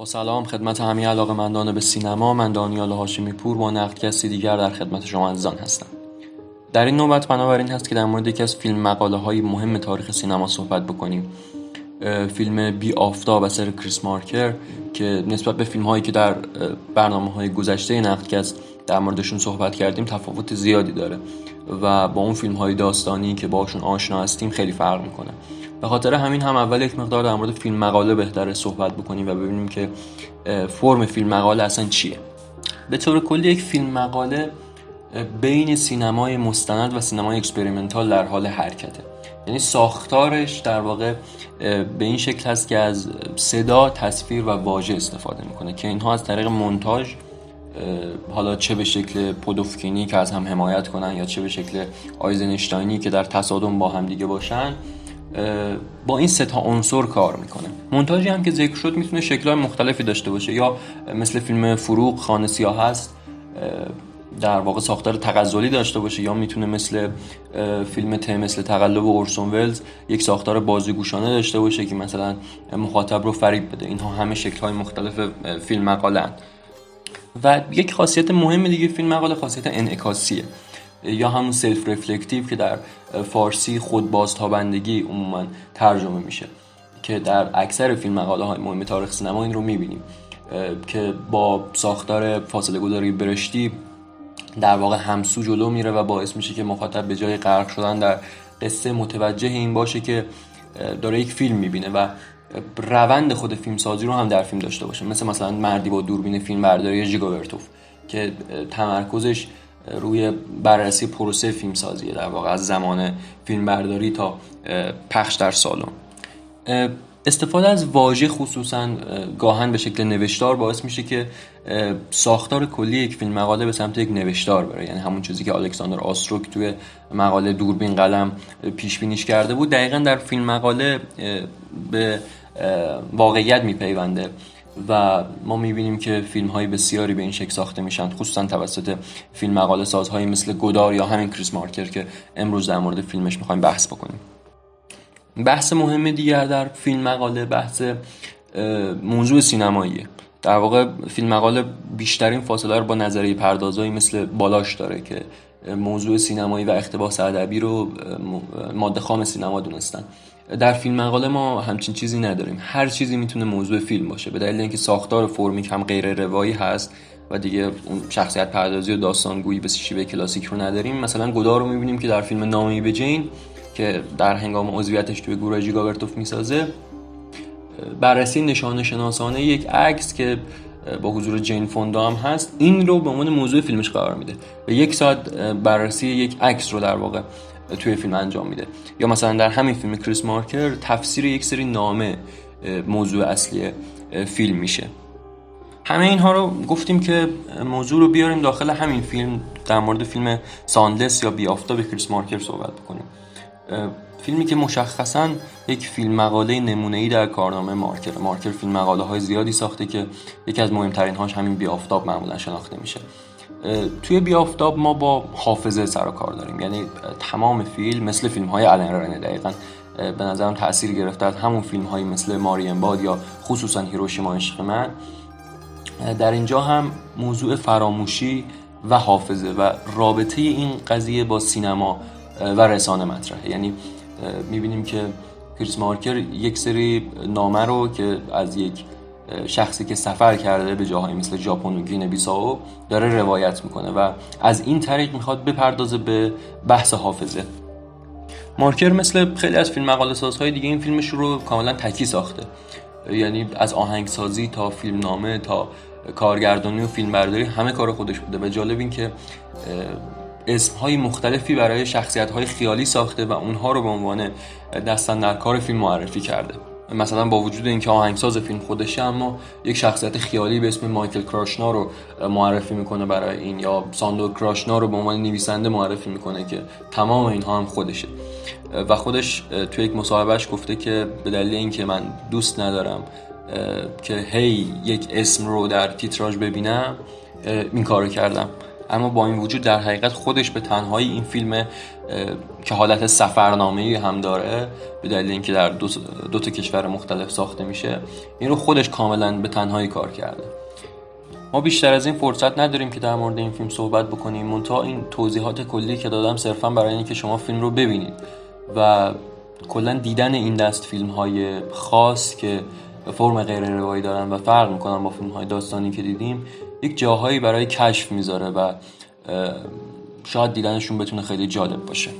با سلام خدمت همه علاقه مندان به سینما. من دانیال هاشمی پور با نقد دیگر در خدمت شما عزیزان هستم. در این نوبت بنابراین هست که در مورد یکی از فیلم مقاله های مهم تاریخ سینما صحبت بکنیم. فیلم بی آفتاب اثر کریس مارکر که نسبت به فیلم هایی که در برنامه های گذشته نقدکست در موردشون صحبت کردیم تفاوت زیادی داره و با اون فیلم های داستانی که باشون آشنا هستیم خیلی فرق می‌کنه. به خاطر همین هم اول یک مقدار در مورد فیلم مقاله بهتره صحبت بکنیم و ببینیم که فرم فیلم مقاله اصلا چیه. به طور کلی یک فیلم مقاله بین سینمای مستند و سینمای experimental در حال حرکته. یعنی ساختارش در واقع به این شکل هست که از صدا، تصویر و واژه استفاده می‌کنه که اینها از طریق مونتاژ حالا چه به شکل پودوفکینی که از هم حمایت کنن یا چه به شکل آیزنشتاینی که در تصادم با هم دیگه باشن با این سه تا عنصر کار می‌کنه. مونتاژی هم که ذکر شد می‌تونه شکل‌های مختلفی داشته باشه. یا مثل فیلم فروغ خانه سیاه هست در واقع ساختار تغزلی داشته باشه. یا می‌تونه مثل فیلم ته مثل تقلب اورسون ولز یک ساختار بازیگوشانه داشته باشه که مثلا مخاطب رو فریب بده. اینها همه شکل مختلف فیلم مقاله و یک خاصیت مهم دیگه فیلم مقاله خاصیت انعکاسیه. یا همون سلف رفلکتیو که در فارسی خود بازتابندگی عموما ترجمه میشه. که در اکثر فیلم مقاله های مهم تاریخ سینما این رو می‌بینیم. که با ساختار فاصله گذاری برشتی در واقع همسو جلو میره و باعث میشه که مخاطب به جای غرق شدن در قصه متوجه این باشه که داره یک فیلم می‌بینه و روند خود فیلم سازی رو هم در فیلم داشته باشه. مثل مثلا مردی با دوربین فیلم برداری ژیگوورتوف که تمرکزش روی بررسی پروسه فیلم سازیه در واقع از زمان فیلم برداری تا پخش در سالن. استفاده از واژه خصوصا گاهن به شکل نوشتار باعث میشه که ساختار کلی یک فیلم مقاله به سمت یک نوشتار بره. یعنی همون چیزی که الکساندر آستروک توی مقاله دوربین قلم پیش بینیش کرده بود دقیقا در فیلم مقاله به واقعیت میپیونده. و ما می‌بینیم که فیلم های بسیاری به این شکل ساخته میشن خصوصا توسط فیلم مقاله سازهایی مثل گودار یا همین کریس مارکر که امروز در مورد فیلمش می‌خوایم بحث بکنیم. بحث مهم دیگر در فیلم مقاله بحث موضوع سینماییه. در واقع فیلم مقاله بیشترین فاصله رو با نظریه پردازایی مثل بالاش داره که موضوع سینمایی و اختباس ادبی رو ماده خام سینما دونستن. در فیلم مقاله ما همچین چیزی نداریم. هر چیزی می‌تونه موضوع فیلم باشه. به دلیل اینکه ساختار فرمیک هم غیر روایی هست و دیگه اون شخصیت پردازی و داستانگویی به شیوه کلاسیک رو نداریم مثلا گودار رو می‌بینیم که در فیلم نامی به جین که در هنگام عضویتش توی گروه جیگاورتوف می‌سازه بررسی نشانه شناسانه یک عکس که با حضور جین فوندا هم هست این رو به عنوان موضوع فیلمش قرار میده. و یک ساعت بررسی یک عکس رو در واقع توی فیلم انجام میده. یا مثلا در همین فیلم کریس مارکر تفسیر یک سری نامه موضوع اصلی فیلم میشه. همه اینها رو گفتیم که موضوع رو بیاریم داخل همین فیلم در مورد فیلم ساندلس یا بیافتا به کریس مارکر صحبت بکنیم. فیلمی که مشخصا یک فیلم مقاله نمونه در کارنامه مارکر. مارکر فیلم مقاله های زیادی ساخته که یکی از مهمترین هاش همین بیافتاب معمولا شناخته میشه. توی بیافتاب ما با حافظه سر و کار داریم. یعنی تمام فیلم مثل فیلم های الان رنه دقیقا. به نظرم تاثیر گرفته از همون فیلم هایی مثل مارین باد یا خصوصا هیروشیما عشق من. در اینجا هم موضوع فراموشی و حافظه و رابطه این قضیه با سینما و رسانه مطرحه. یعنی می‌بینیم که کریس مارکر یک سری نامه رو که از یک شخصی که سفر کرده به جاهایی مثل ژاپن و گینه بیساو داره روایت می‌کنه و از این طریق می‌خواد بپردازه به بحث حافظه. مارکر مثل خیلی از فیلم مقاله سازهای دیگه این فیلمش رو کاملا تکی ساخته. یعنی از آهنگسازی تا فیلم نامه تا کارگردانی و فیلم برداری همه کار خودش بوده. و جالب این که اسم های مختلفی برای شخصیت های خیالی ساخته و اونها رو به عنوان دستن در کار فیلم معرفی کرده. مثلا با وجود اینکه آهنگساز فیلم خودشه اما یک شخصیت خیالی به اسم مایکل کراشنا رو معرفی می‌کنه برای این یا ساندو کراشنا رو به عنوان نویسنده معرفی می‌کنه که تمام اینها هم خودشه. و خودش توی یک مصاحبهش گفته که به دلیل اینکه من دوست ندارم که هی یک اسم رو در تیتراژ ببینم این کارو کردم. اما با این وجود در حقیقت خودش به تنهایی این فیلم که حالت سفرنامه هم داره به دلیل اینکه در دو, دو تا کشور مختلف ساخته میشه این رو خودش کاملا به تنهایی کار کرده. ما بیشتر از این فرصت نداریم که در مورد این فیلم صحبت بکنیم. منتها این توضیحات کلی که دادم صرفا برای اینکه شما فیلم رو ببینید. و کلا دیدن این دست فیلم های خاص که فرم غیر روایی دارن و فرق می‌کنن با فیلم های داستانی که دیدیم یک جاهایی برای کشف می‌ذاره و شاید دیدنشون بتونه خیلی جالب باشه.